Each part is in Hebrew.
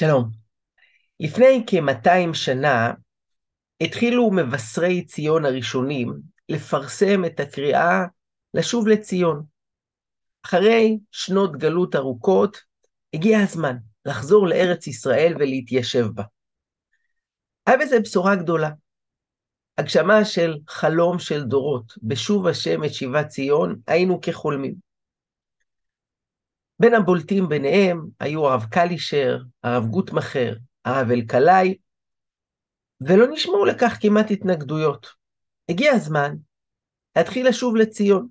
שלום. לפני כ-200 שנה התחילו מבשרי ציון הראשונים לפרסם את הקריאה לשוב לציון. אחרי שנות גלות ארוכות, הגיע הזמן לחזור לארץ ישראל ולהתיישב בה. היה בזה בשורה גדולה. הגשמה של חלום של דורות, בשוב השם את שיבת ציון, היינו כחולמים. בין הבולטים ביניהם היו הרב קלישר, הרב גוטמכר, הרב אלקלעי, ולא נשמעו לכך כמעט התנגדויות. הגיע הזמן להתחיל לשוב לציון.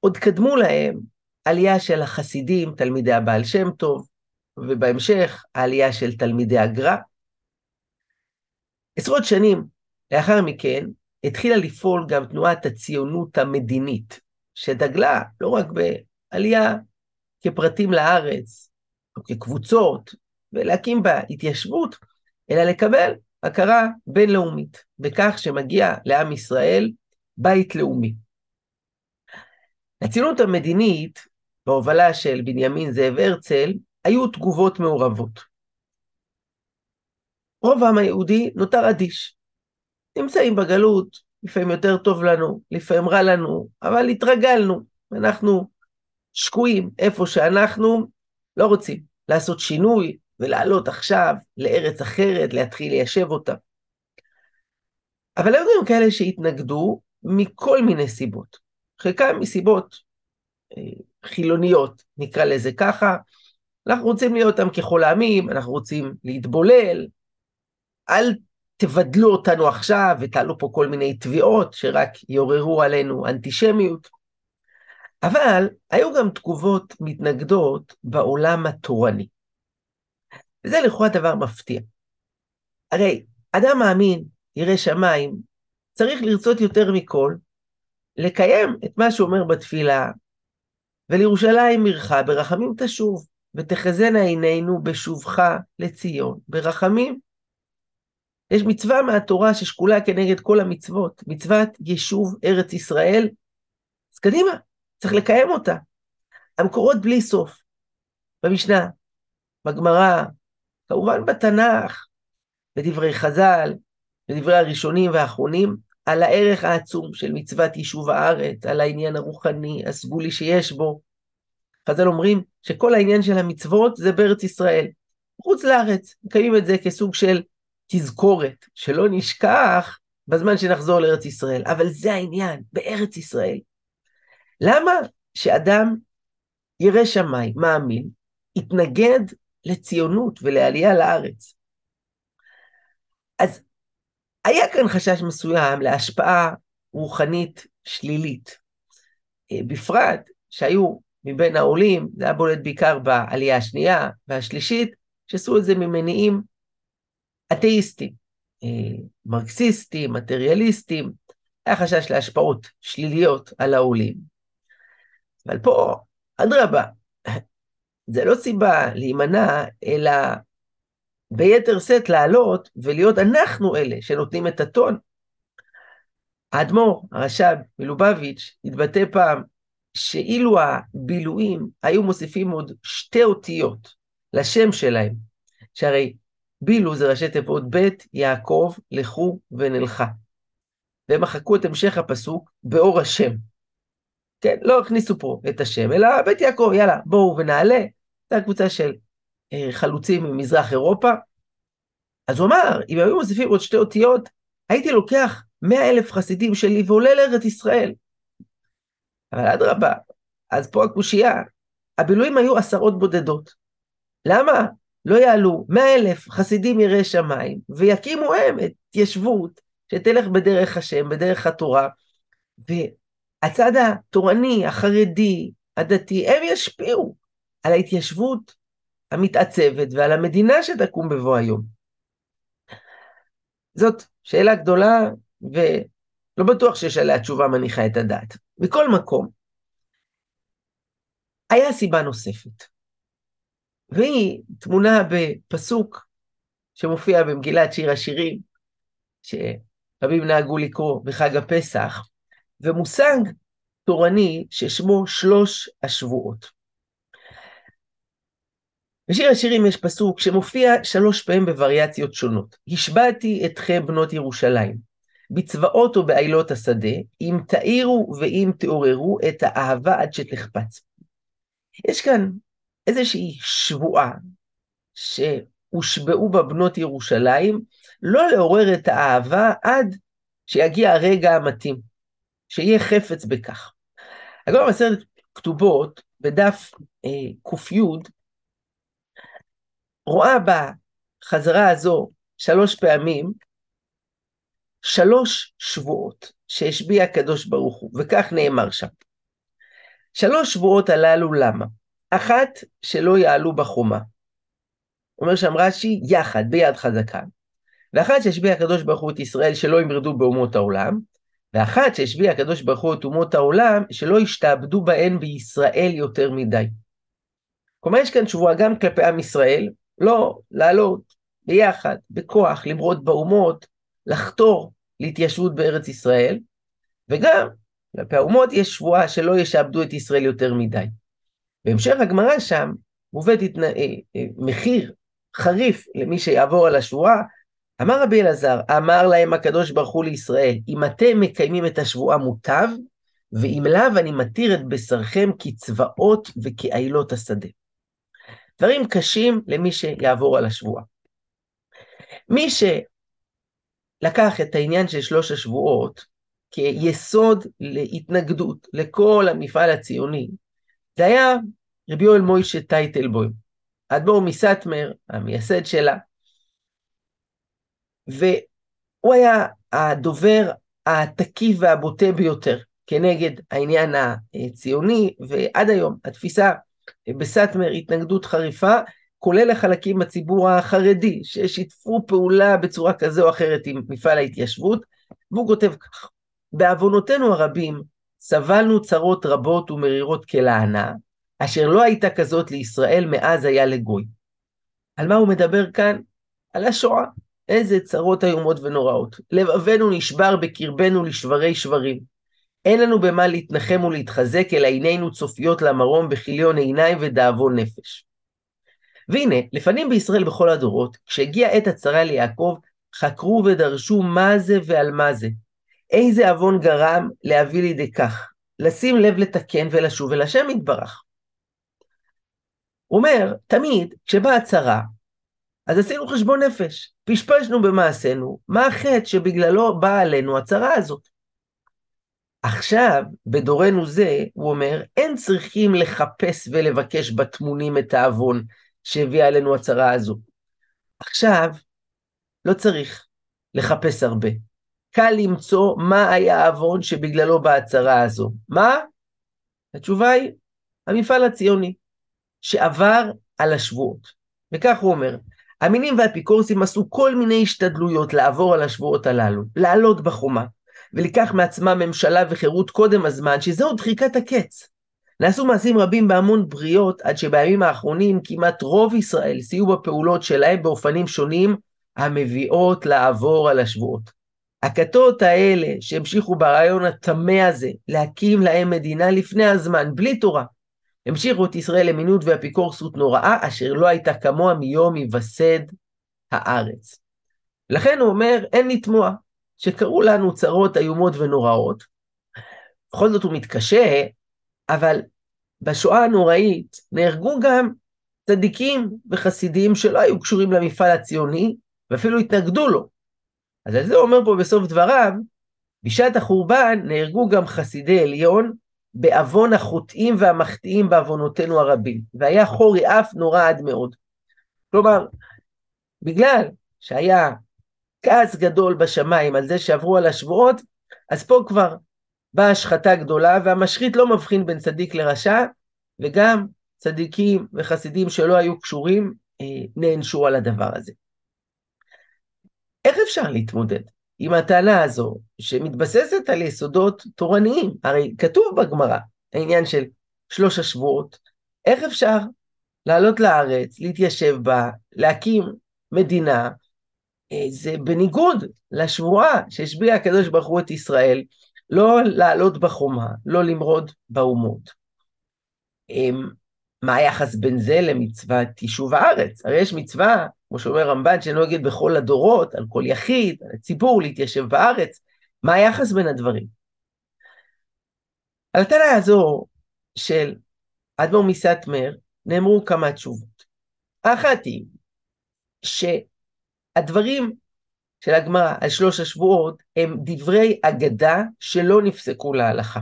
עוד קדמו להם עלייה של החסידים, תלמידי הבעל שם טוב, ובהמשך העלייה של תלמידי הגר"א. עשרות שנים לאחר מכן התחילה לפעול גם תנועת הציונות המדינית, שדגלה לא רק עלייה כפרטים לארץ, או כקבוצות, ולהקים בה התיישבות, אלא לקבל הכרה בינלאומית, בכך שמגיע לעם ישראל בית לאומי. הציונות המדינית, בהובלה של בנימין זאב הרצל, היו תגובות מעורבות. רוב העם היהודי נותר אדיש. נמצאים בגלות, לפעמים יותר טוב לנו, לפעמים רע לנו, אבל התרגלנו. אנחנו שקועים איפה שאנחנו לא רוצים לעשות שינוי ולעלות עכשיו לארץ אחרת, להתחיל ליישב אותה. אבל היו גם כאלה שהתנגדו מכל מיני סיבות. חלקם מסיבות אה, חילוניות, נקרא לזה ככה. אנחנו רוצים להיות עם ככל העמים, אנחנו רוצים להתבולל. אל תבדלו אותנו עכשיו ותעלו פה כל מיני תביעות שרק יעוררו עלינו אנטישמיות. אבל היו גם תגובות מתנגדות בעולם התורני. וזה לכאורה דבר מפתיע. הרי אדם מאמין, ירא שמיים, צריך לרצות יותר מכל, לקיים את מה שאומר בתפילה, ולירושלים עירך ברחמים תשוב, ותחזינה עינינו בשובך לציון ברחמים. יש מצווה מהתורה ששקולה כנגד כל המצוות, מצוות יישוב ארץ ישראל, אז קדימה, צריך לקיים אותה. המקורות בלי סוף. במשנה, בגמרא, כמובן בתנ"ך, בדברי חז"ל, בדברי הראשונים והאחרונים, על הערך העצום של מצוות יישוב הארץ, על העניין הרוחני, הסגולי שיש בו. חז"ל אומרים שכל העניין של המצוות זה בארץ ישראל. חוץ לארץ, מקיימים את זה כסוג של תזכורת, שלא נשכח בזמן שנחזור לארץ ישראל. אבל זה העניין, בארץ ישראל. למה שאדם ירא שמיים, מאמין, יתנגד לציונות ולעלייה לארץ? אז היה כאן חשש מסוים להשפעה רוחנית שלילית. אה, בפרט שהיו מבין העולים, זה היה בולט בעיקר בעלייה השנייה והשלישית, שעשו את זה ממניעים אתאיסטים, אה, מרקסיסטים, מטריאליסטים, היה חשש להשפעות שליליות על העולים. אבל פה, אדרבה, זה לא סיבה להימנע, אלא ביתר שאת לעלות ולהיות אנחנו אלה שנותנים את הטון. האדמו"ר, הרש"ב מלובביץ', התבטא פעם שאילו הבילויים היו מוסיפים עוד שתי אותיות לשם שלהם, שהרי בילו זה ראשי תיבות ב', יעקב, לכו ונלכה. והם מחקו את המשך הפסוק באור השם. כן, לא הכניסו פה את השם, אלא בית יעקב, יאללה, בואו ונעלה. זו הקבוצה של אה, חלוצים ממזרח אירופה. אז הוא אמר, אם היו מוסיפים עוד שתי אותיות, הייתי לוקח מאה אלף חסידים שלי ועולה לארץ ישראל. אבל אדרבה, אז פה הקושייה, הבילויים היו עשרות בודדות. למה לא יעלו מאה אלף חסידים יראי שמיים, ויקימו הם את התיישבות שתלך בדרך השם, בדרך התורה, הצד התורני, החרדי, הדתי, הם ישפיעו על ההתיישבות המתעצבת ועל המדינה שתקום בבוא היום. זאת שאלה גדולה, ולא בטוח שיש עליה תשובה מניחה את הדעת. מכל מקום, היה סיבה נוספת, והיא תמונה בפסוק שמופיע במגילת שיר השירים, שרבים נהגו לקרוא בחג הפסח, ומושג תורני ששמו שלוש השבועות. בשיר השירים יש פסוק שמופיע שלוש פעמים בווריאציות שונות. השבעתי אתכם בנות ירושלים, בצבאות ובעילות השדה, אם תאירו ואם תעוררו את האהבה עד שתחפץ. יש כאן איזושהי שבועה שהושבעו בה בנות ירושלים, לא לעורר את האהבה עד שיגיע הרגע המתאים, שיהיה חפץ בכך. הגמרא בעשרת כתובות, בדף אה, ק"י, רואה בחזרה הזו שלוש פעמים, שלוש שבועות שהשביע הקדוש ברוך הוא, וכך נאמר שם. שלוש שבועות הללו למה? אחת, שלא יעלו בחומה. אומר שם רש"י, יחד, ביד חזקה. ואחת שהשביע הקדוש ברוך הוא את ישראל שלא ימרדו באומות העולם, ואחת שהשביע הקדוש ברוך הוא את אומות העולם, שלא ישתעבדו בהן בישראל יותר מדי. כלומר, יש כאן שבועה גם כלפי עם ישראל, לא לעלות ביחד, בכוח, למרוד באומות, לחתור להתיישבות בארץ ישראל, וגם כלפי האומות יש שבועה שלא ישעבדו את ישראל יותר מדי. בהמשך הגמרא שם מובאת התנא... אה, אה, מחיר חריף למי שיעבור על השבועה. אמר רבי אלעזר, אמר להם הקדוש ברוך הוא לישראל, אם אתם מקיימים את השבועה מוטב, ואם לאו אני מתיר את בשרכם כצבאות וכעילות השדה. דברים קשים למי שיעבור על השבועה. מי שלקח את העניין של שלוש השבועות כיסוד להתנגדות לכל המפעל הציוני, זה היה רבי יואל מוישה טייטלבוים, האדמו"ר מסטמר, המייסד שלה, והוא היה הדובר התקיף והבוטה ביותר כנגד העניין הציוני, ועד היום התפיסה בסאטמר התנגדות חריפה, כולל לחלקים בציבור החרדי, ששיתפו פעולה בצורה כזו או אחרת עם מפעל ההתיישבות, והוא כותב כך: בעוונותינו הרבים, סבלנו צרות רבות ומרירות כלענה, אשר לא הייתה כזאת לישראל מאז היה לגוי. על מה הוא מדבר כאן? על השואה. איזה צרות איומות ונוראות. לבבנו נשבר בקרבנו לשברי שברים. אין לנו במה להתנחם ולהתחזק, אלא עינינו צופיות למרום בכיליון עיניים ודאבון נפש. והנה, לפנים בישראל בכל הדורות, כשהגיעה עת הצרה ליעקב, חקרו ודרשו מה זה ועל מה זה. איזה עוון גרם להביא לידי כך, לשים לב לתקן ולשוב אל השם יתברך. הוא אומר, תמיד כשבאה הצרה, אז עשינו חשבון נפש, פשפשנו במעשינו, מה החטא שבגללו באה עלינו הצרה הזאת. עכשיו, בדורנו זה, הוא אומר, אין צריכים לחפש ולבקש בתמונים את העוון שהביאה עלינו הצרה הזו. עכשיו, לא צריך לחפש הרבה. קל למצוא מה היה העוון שבגללו בהצהרה הזו. מה? התשובה היא, המפעל הציוני, שעבר על השבועות. וכך הוא אומר, המינים והאפיקורסים עשו כל מיני השתדלויות לעבור על השבועות הללו, לעלות בחומה, ולקח מעצמם ממשלה וחירות קודם הזמן, שזהו דחיקת הקץ. נעשו מעשים רבים בהמון בריות, עד שבימים האחרונים כמעט רוב ישראל סייעו בפעולות שלהם באופנים שונים, המביאות לעבור על השבועות. הכתות האלה שהמשיכו ברעיון הטמא הזה, להקים להם מדינה לפני הזמן, בלי תורה, המשיכו את ישראל למינות ואפיקורסות נוראה, אשר לא הייתה כמוה מיום היווסד הארץ. לכן הוא אומר, אין לתמוה, שקרו לנו צרות איומות ונוראות. בכל זאת הוא מתקשה, אבל בשואה הנוראית נהרגו גם צדיקים וחסידים שלא היו קשורים למפעל הציוני, ואפילו התנגדו לו. אז על זה הוא אומר פה בסוף דבריו, בשעת החורבן נהרגו גם חסידי עליון, בעוון החוטאים והמחטיאים בעוונותינו הרבים, והיה חורי אף נורא עד מאוד. כלומר, בגלל שהיה כעס גדול בשמיים על זה שעברו על השבועות, אז פה כבר באה השחתה גדולה, והמשחית לא מבחין בין צדיק לרשע, וגם צדיקים וחסידים שלא היו קשורים אה, נענשו על הדבר הזה. איך אפשר להתמודד עם הטענה הזו, שמתבססת על יסודות תורניים? הרי כתוב בגמרא, העניין של שלוש השבועות, איך אפשר לעלות לארץ, להתיישב בה, להקים מדינה, אה, זה בניגוד לשבועה שהשביע הקדוש ברוך הוא את ישראל, לא לעלות בחומה, לא למרוד באומות. אמ, מה היחס בין זה למצוות יישוב הארץ? הרי יש מצווה, כמו שאומר רמב"ן, שנוהגת בכל הדורות, על כל יחיד, על הציבור, להתיישב בארץ. מה היחס בין הדברים? על הטענה הזו של אדמו"ר מסטמר נאמרו כמה תשובות. האחת היא שהדברים של הגמרא על שלוש השבועות הם דברי אגדה שלא נפסקו להלכה.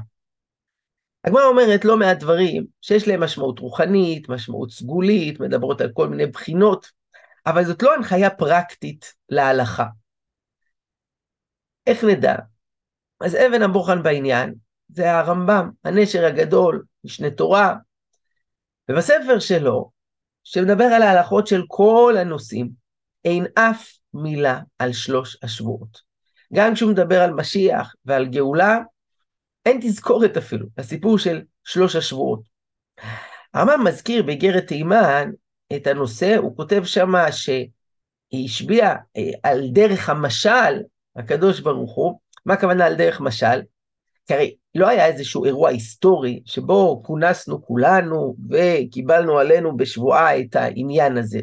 הגמרא אומרת לא מעט דברים שיש להם משמעות רוחנית, משמעות סגולית, מדברות על כל מיני בחינות, אבל זאת לא הנחיה פרקטית להלכה. איך נדע? אז אבן הבוחן בעניין זה הרמב"ם, הנשר הגדול, משנה תורה, ובספר שלו, שמדבר על ההלכות של כל הנושאים, אין אף מילה על שלוש השבועות. גם כשהוא מדבר על משיח ועל גאולה, אין תזכורת אפילו לסיפור של שלוש השבועות. הרמב"ם מזכיר באיגרת תימן את הנושא, הוא כותב שמה שהיא השביעה אה, על דרך המשל, הקדוש ברוך הוא, מה הכוונה על דרך משל? כי הרי לא היה איזשהו אירוע היסטורי שבו כונסנו כולנו וקיבלנו עלינו בשבועה את העניין הזה.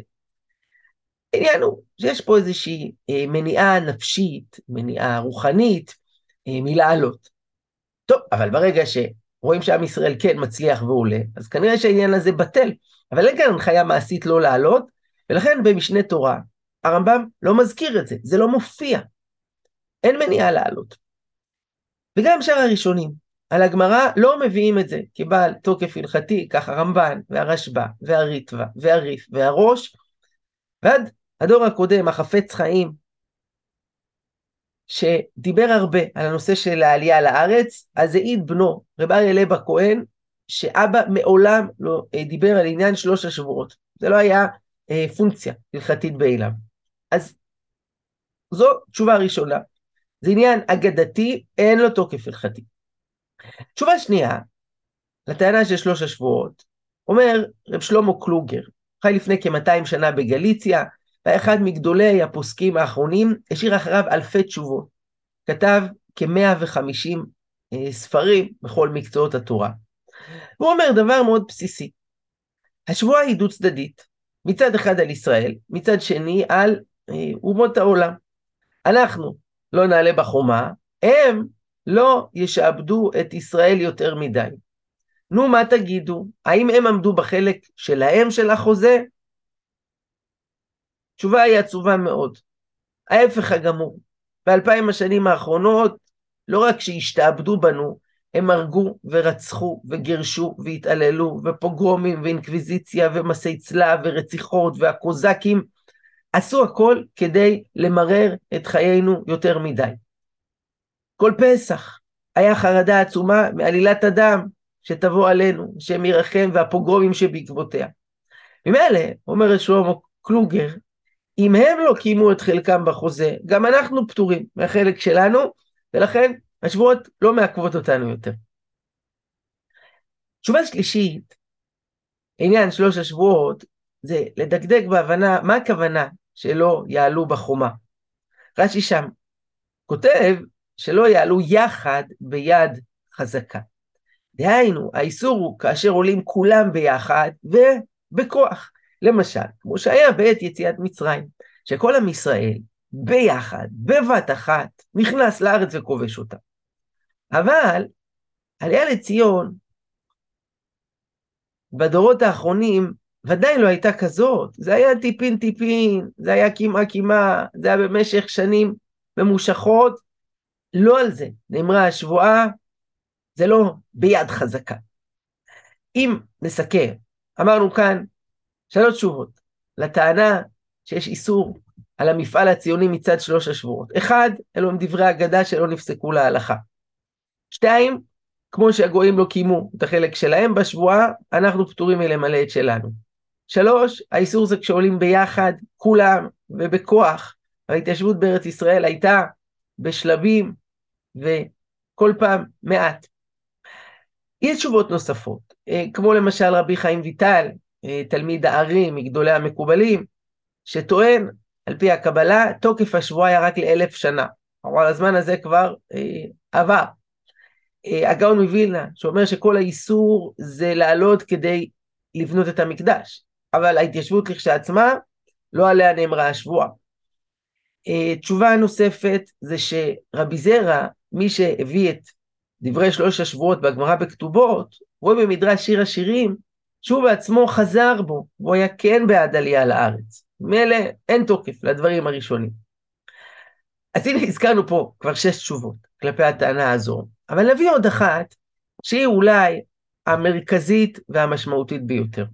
העניין הוא שיש פה איזושהי אה, מניעה נפשית, מניעה רוחנית, אה, מלעלות. טוב, אבל ברגע שרואים שעם ישראל כן מצליח ועולה, אז כנראה שהעניין הזה בטל. אבל אין כאן הנחיה מעשית לא לעלות, ולכן במשנה תורה, הרמב"ם לא מזכיר את זה, זה לא מופיע. אין מניעה לעלות. וגם שאר הראשונים, על הגמרא לא מביאים את זה כבעל תוקף הלכתי, כך הרמב"ן והרשב"א והריטב"א והריף והראש, ועד הדור הקודם, החפץ חיים, שדיבר הרבה על הנושא של העלייה לארץ, אז העיד בנו, רב אריה לב הכהן, שאבא מעולם לא אה, דיבר על עניין שלוש השבועות. זה לא היה אה, פונקציה הלכתית בעיליו. אז זו תשובה ראשונה. זה עניין אגדתי, אין לו תוקף הלכתי. תשובה שנייה, לטענה של שלוש השבועות, אומר רב שלמה קלוגר, חי לפני כ-200 שנה בגליציה, והיה אחד מגדולי הפוסקים האחרונים, השאיר אחריו אלפי תשובות. כתב כ-150 אה, ספרים בכל מקצועות התורה. הוא אומר דבר מאוד בסיסי. השבועה היא דו-צדדית, מצד אחד על ישראל, מצד שני על אה, אומות העולם. אנחנו לא נעלה בחומה, הם לא ישעבדו את ישראל יותר מדי. נו, מה תגידו? האם הם עמדו בחלק שלהם של החוזה? התשובה היא עצובה מאוד. ההפך הגמור. באלפיים השנים האחרונות, לא רק שהשתעבדו בנו, הם הרגו ורצחו וגירשו והתעללו, ופוגרומים ואינקוויזיציה ומסי צלב ורציחות והקוזקים, עשו הכל כדי למרר את חיינו יותר מדי. כל פסח היה חרדה עצומה מעלילת הדם שתבוא עלינו, השם ירחם והפוגרומים שבעקבותיה. ממילא, אומר שלמה קלוגר, אם הם לא קיימו את חלקם בחוזה, גם אנחנו פטורים מהחלק שלנו, ולכן השבועות לא מעכבות אותנו יותר. תשובה שלישית, עניין שלוש השבועות, זה לדקדק בהבנה מה הכוונה שלא יעלו בחומה. רש"י שם כותב שלא יעלו יחד ביד חזקה. דהיינו, האיסור הוא כאשר עולים כולם ביחד ובכוח. למשל, כמו שהיה בעת יציאת מצרים, שכל עם ישראל ביחד, בבת אחת, נכנס לארץ וכובש אותה. אבל עלייה לציון, בדורות האחרונים, ודאי לא הייתה כזאת, זה היה טיפין טיפין, זה היה קימה קימה, זה היה במשך שנים ממושכות, לא על זה נאמרה השבועה, זה לא ביד חזקה. אם נסכם, אמרנו כאן שלוש תשובות לטענה שיש איסור על המפעל הציוני מצד שלוש השבועות. אחד, אלו הם דברי אגדה שלא נפסקו להלכה. שתיים, כמו שהגויים לא קיימו את החלק שלהם בשבועה, אנחנו פטורים מלמלא את שלנו. שלוש, האיסור זה כשעולים ביחד, כולם, ובכוח. ההתיישבות בארץ ישראל הייתה בשלבים, וכל פעם מעט. יש תשובות נוספות, אה, כמו למשל רבי חיים ויטל, אה, תלמיד הארי, מגדולי המקובלים, שטוען, על פי הקבלה, תוקף השבועה היה רק לאלף שנה. אבל הזמן הזה כבר אה, עבר. אה, הגאון מווילנה, שאומר שכל האיסור זה לעלות כדי לבנות את המקדש, אבל ההתיישבות לכשעצמה, לא עליה נאמרה השבועה. אה, תשובה נוספת זה שרבי זרע, מי שהביא את דברי שלוש השבועות בגמרא בכתובות, רואה במדרש שיר השירים, שהוא בעצמו חזר בו, והוא היה כן בעד עלייה לארץ. מילא אין תוקף לדברים הראשונים. אז הנה הזכרנו פה כבר שש תשובות כלפי הטענה הזו, אבל נביא עוד אחת שהיא אולי המרכזית והמשמעותית ביותר.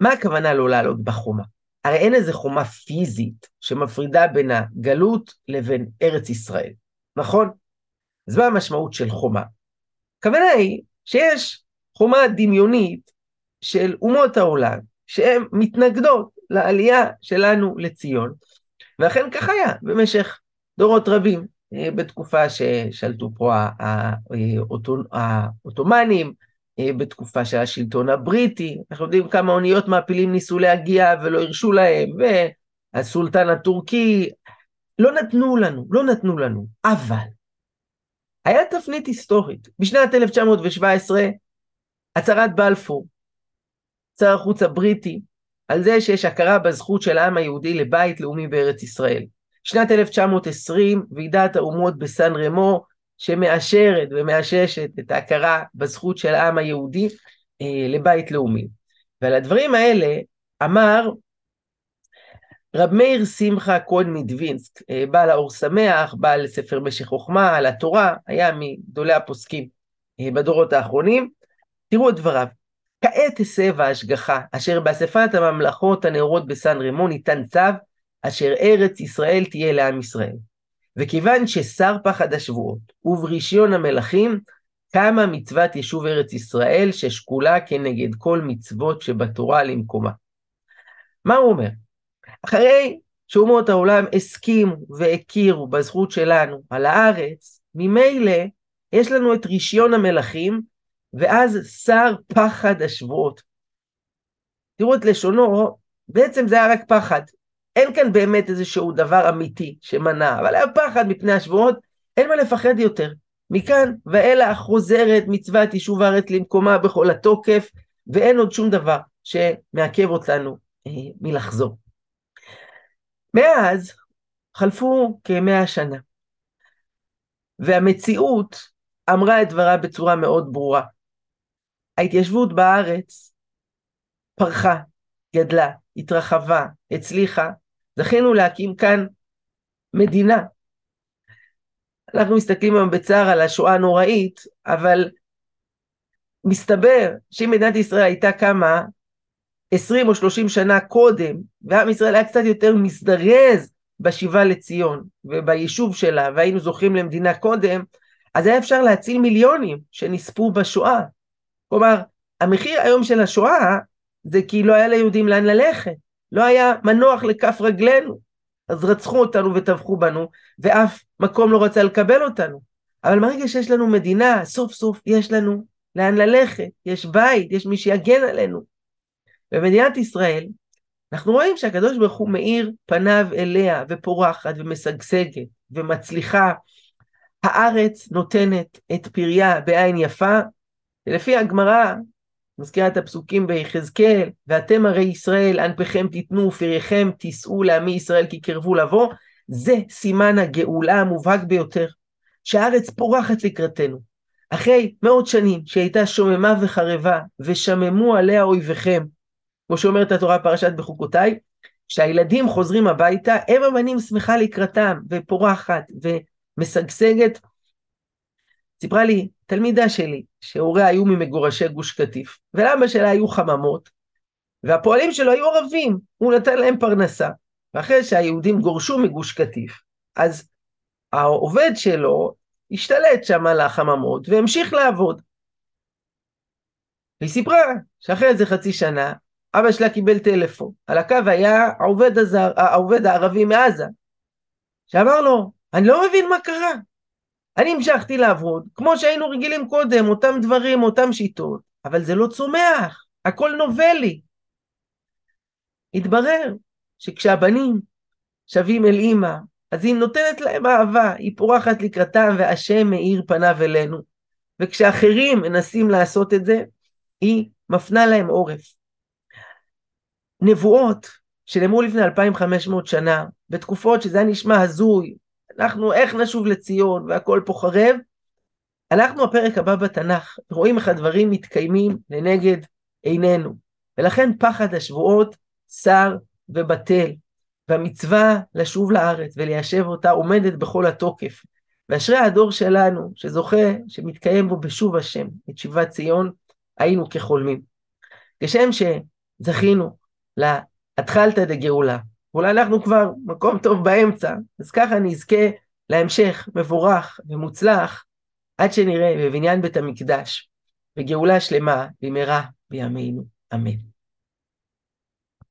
מה הכוונה לא לעלות בחומה? הרי אין איזה חומה פיזית שמפרידה בין הגלות לבין ארץ ישראל, נכון? אז מה המשמעות של חומה? הכוונה היא שיש חומה דמיונית של אומות העולם, שהן מתנגדות לעלייה שלנו לציון, ואכן כך היה במשך דורות רבים, בתקופה ששלטו פה העות'מאנים, אה, בתקופה של השלטון הבריטי, אנחנו יודעים כמה אוניות מעפילים ניסו להגיע ולא הרשו להם, והסולטן הטורקי, לא נתנו לנו, לא נתנו לנו, אבל היה תפנית היסטורית. בשנת 1917, הצהרת בלפור, שר החוץ הבריטי, על זה שיש הכרה בזכות של העם היהודי לבית לאומי בארץ ישראל. שנת 1920, ועידת האומות בסן רמו, שמאשרת ומאששת את ההכרה בזכות של העם היהודי אה, לבית לאומי. ועל הדברים האלה אמר רב מאיר שמחה כהן מדווינסק, אה, בעל האור שמח, בעל ספר משך חוכמה, על התורה, היה מגדולי הפוסקים אה, בדורות האחרונים. תראו את דבריו. כעת הסב ההשגחה, אשר באספת הממלכות הנאורות בסן רמו ניתן צו, אשר ארץ ישראל תהיה לעם ישראל. וכיוון ששר פחד השבועות וברישיון המלכים, קמה מצוות יישוב ארץ ישראל ששקולה כנגד כל מצוות שבתורה למקומה. מה הוא אומר? אחרי שאומות העולם הסכימו והכירו בזכות שלנו על הארץ, ממילא יש לנו את רישיון המלכים, ואז שר פחד השבועות. תראו את לשונו, בעצם זה היה רק פחד. אין כאן באמת איזשהו דבר אמיתי שמנע, אבל היה פחד מפני השבועות, אין מה לפחד יותר. מכאן ואילך חוזרת מצוות יישוב הארץ למקומה בכל התוקף, ואין עוד שום דבר שמעכב אותנו אה, מלחזור. מאז חלפו כמאה שנה, והמציאות אמרה את דברה בצורה מאוד ברורה. ההתיישבות בארץ פרחה, גדלה, התרחבה, הצליחה, זכינו להקים כאן מדינה. אנחנו מסתכלים היום בצער על השואה הנוראית, אבל מסתבר שאם מדינת ישראל הייתה קמה 20 או 30 שנה קודם, ועם ישראל היה קצת יותר מזדרז בשיבה לציון וביישוב שלה, והיינו זוכים למדינה קודם, אז היה אפשר להציל מיליונים שנספו בשואה. כלומר, המחיר היום של השואה זה כי לא היה ליהודים לאן ללכת, לא היה מנוח לכף רגלינו. אז רצחו אותנו וטבחו בנו, ואף מקום לא רצה לקבל אותנו. אבל ברגע שיש לנו מדינה, סוף סוף יש לנו לאן ללכת, יש בית, יש מי שיגן עלינו. במדינת ישראל, אנחנו רואים שהקדוש ברוך הוא מאיר פניו אליה ופורחת ומשגשגת ומצליחה. הארץ נותנת את פריה בעין יפה, ולפי הגמרא, מזכירה את הפסוקים ביחזקאל, ואתם הרי ישראל, ענפיכם תיתנו, פרייכם תישאו לעמי ישראל כי קרבו לבוא, זה סימן הגאולה המובהק ביותר, שהארץ פורחת לקראתנו. אחרי מאות שנים שהייתה שוממה וחרבה, ושממו עליה אויביכם, כמו שאומרת התורה פרשת בחוקותיי, כשהילדים חוזרים הביתה, אם הבנים שמחה לקראתם, ופורחת, ומשגשגת. סיפרה לי תלמידה שלי, שהוריה היו ממגורשי גוש קטיף, ולאבא שלה היו חממות, והפועלים שלו היו ערבים, הוא נתן להם פרנסה. ואחרי שהיהודים גורשו מגוש קטיף, אז העובד שלו השתלט שם על החממות והמשיך לעבוד. והיא סיפרה שאחרי איזה חצי שנה, אבא שלה קיבל טלפון, על הקו היה העובד, הזר, העובד הערבי מעזה, שאמר לו, אני לא מבין מה קרה. אני המשכתי לעבוד, כמו שהיינו רגילים קודם, אותם דברים, אותם שיטות, אבל זה לא צומח, הכל נובלי. התברר שכשהבנים שבים אל אימא, אז היא נותנת להם אהבה, היא פורחת לקראתם, והשם מאיר פניו אלינו. וכשאחרים מנסים לעשות את זה, היא מפנה להם עורף. נבואות שנאמרו לפני 2,500 שנה, בתקופות שזה היה נשמע הזוי, אנחנו איך נשוב לציון והכל פה חרב, אנחנו הפרק הבא בתנ"ך, רואים איך הדברים מתקיימים לנגד עינינו, ולכן פחד השבועות שר ובטל, והמצווה לשוב לארץ וליישב אותה עומדת בכל התוקף. ואשרי הדור שלנו, שזוכה, שמתקיים בו בשוב השם, את שיבת ציון, היינו כחולמים. כשם שזכינו להתחלתא דגאולה, ואולי אנחנו כבר מקום טוב באמצע, אז ככה נזכה להמשך מבורך ומוצלח, עד שנראה בבניין בית המקדש, וגאולה שלמה במהרה בימינו, אמן.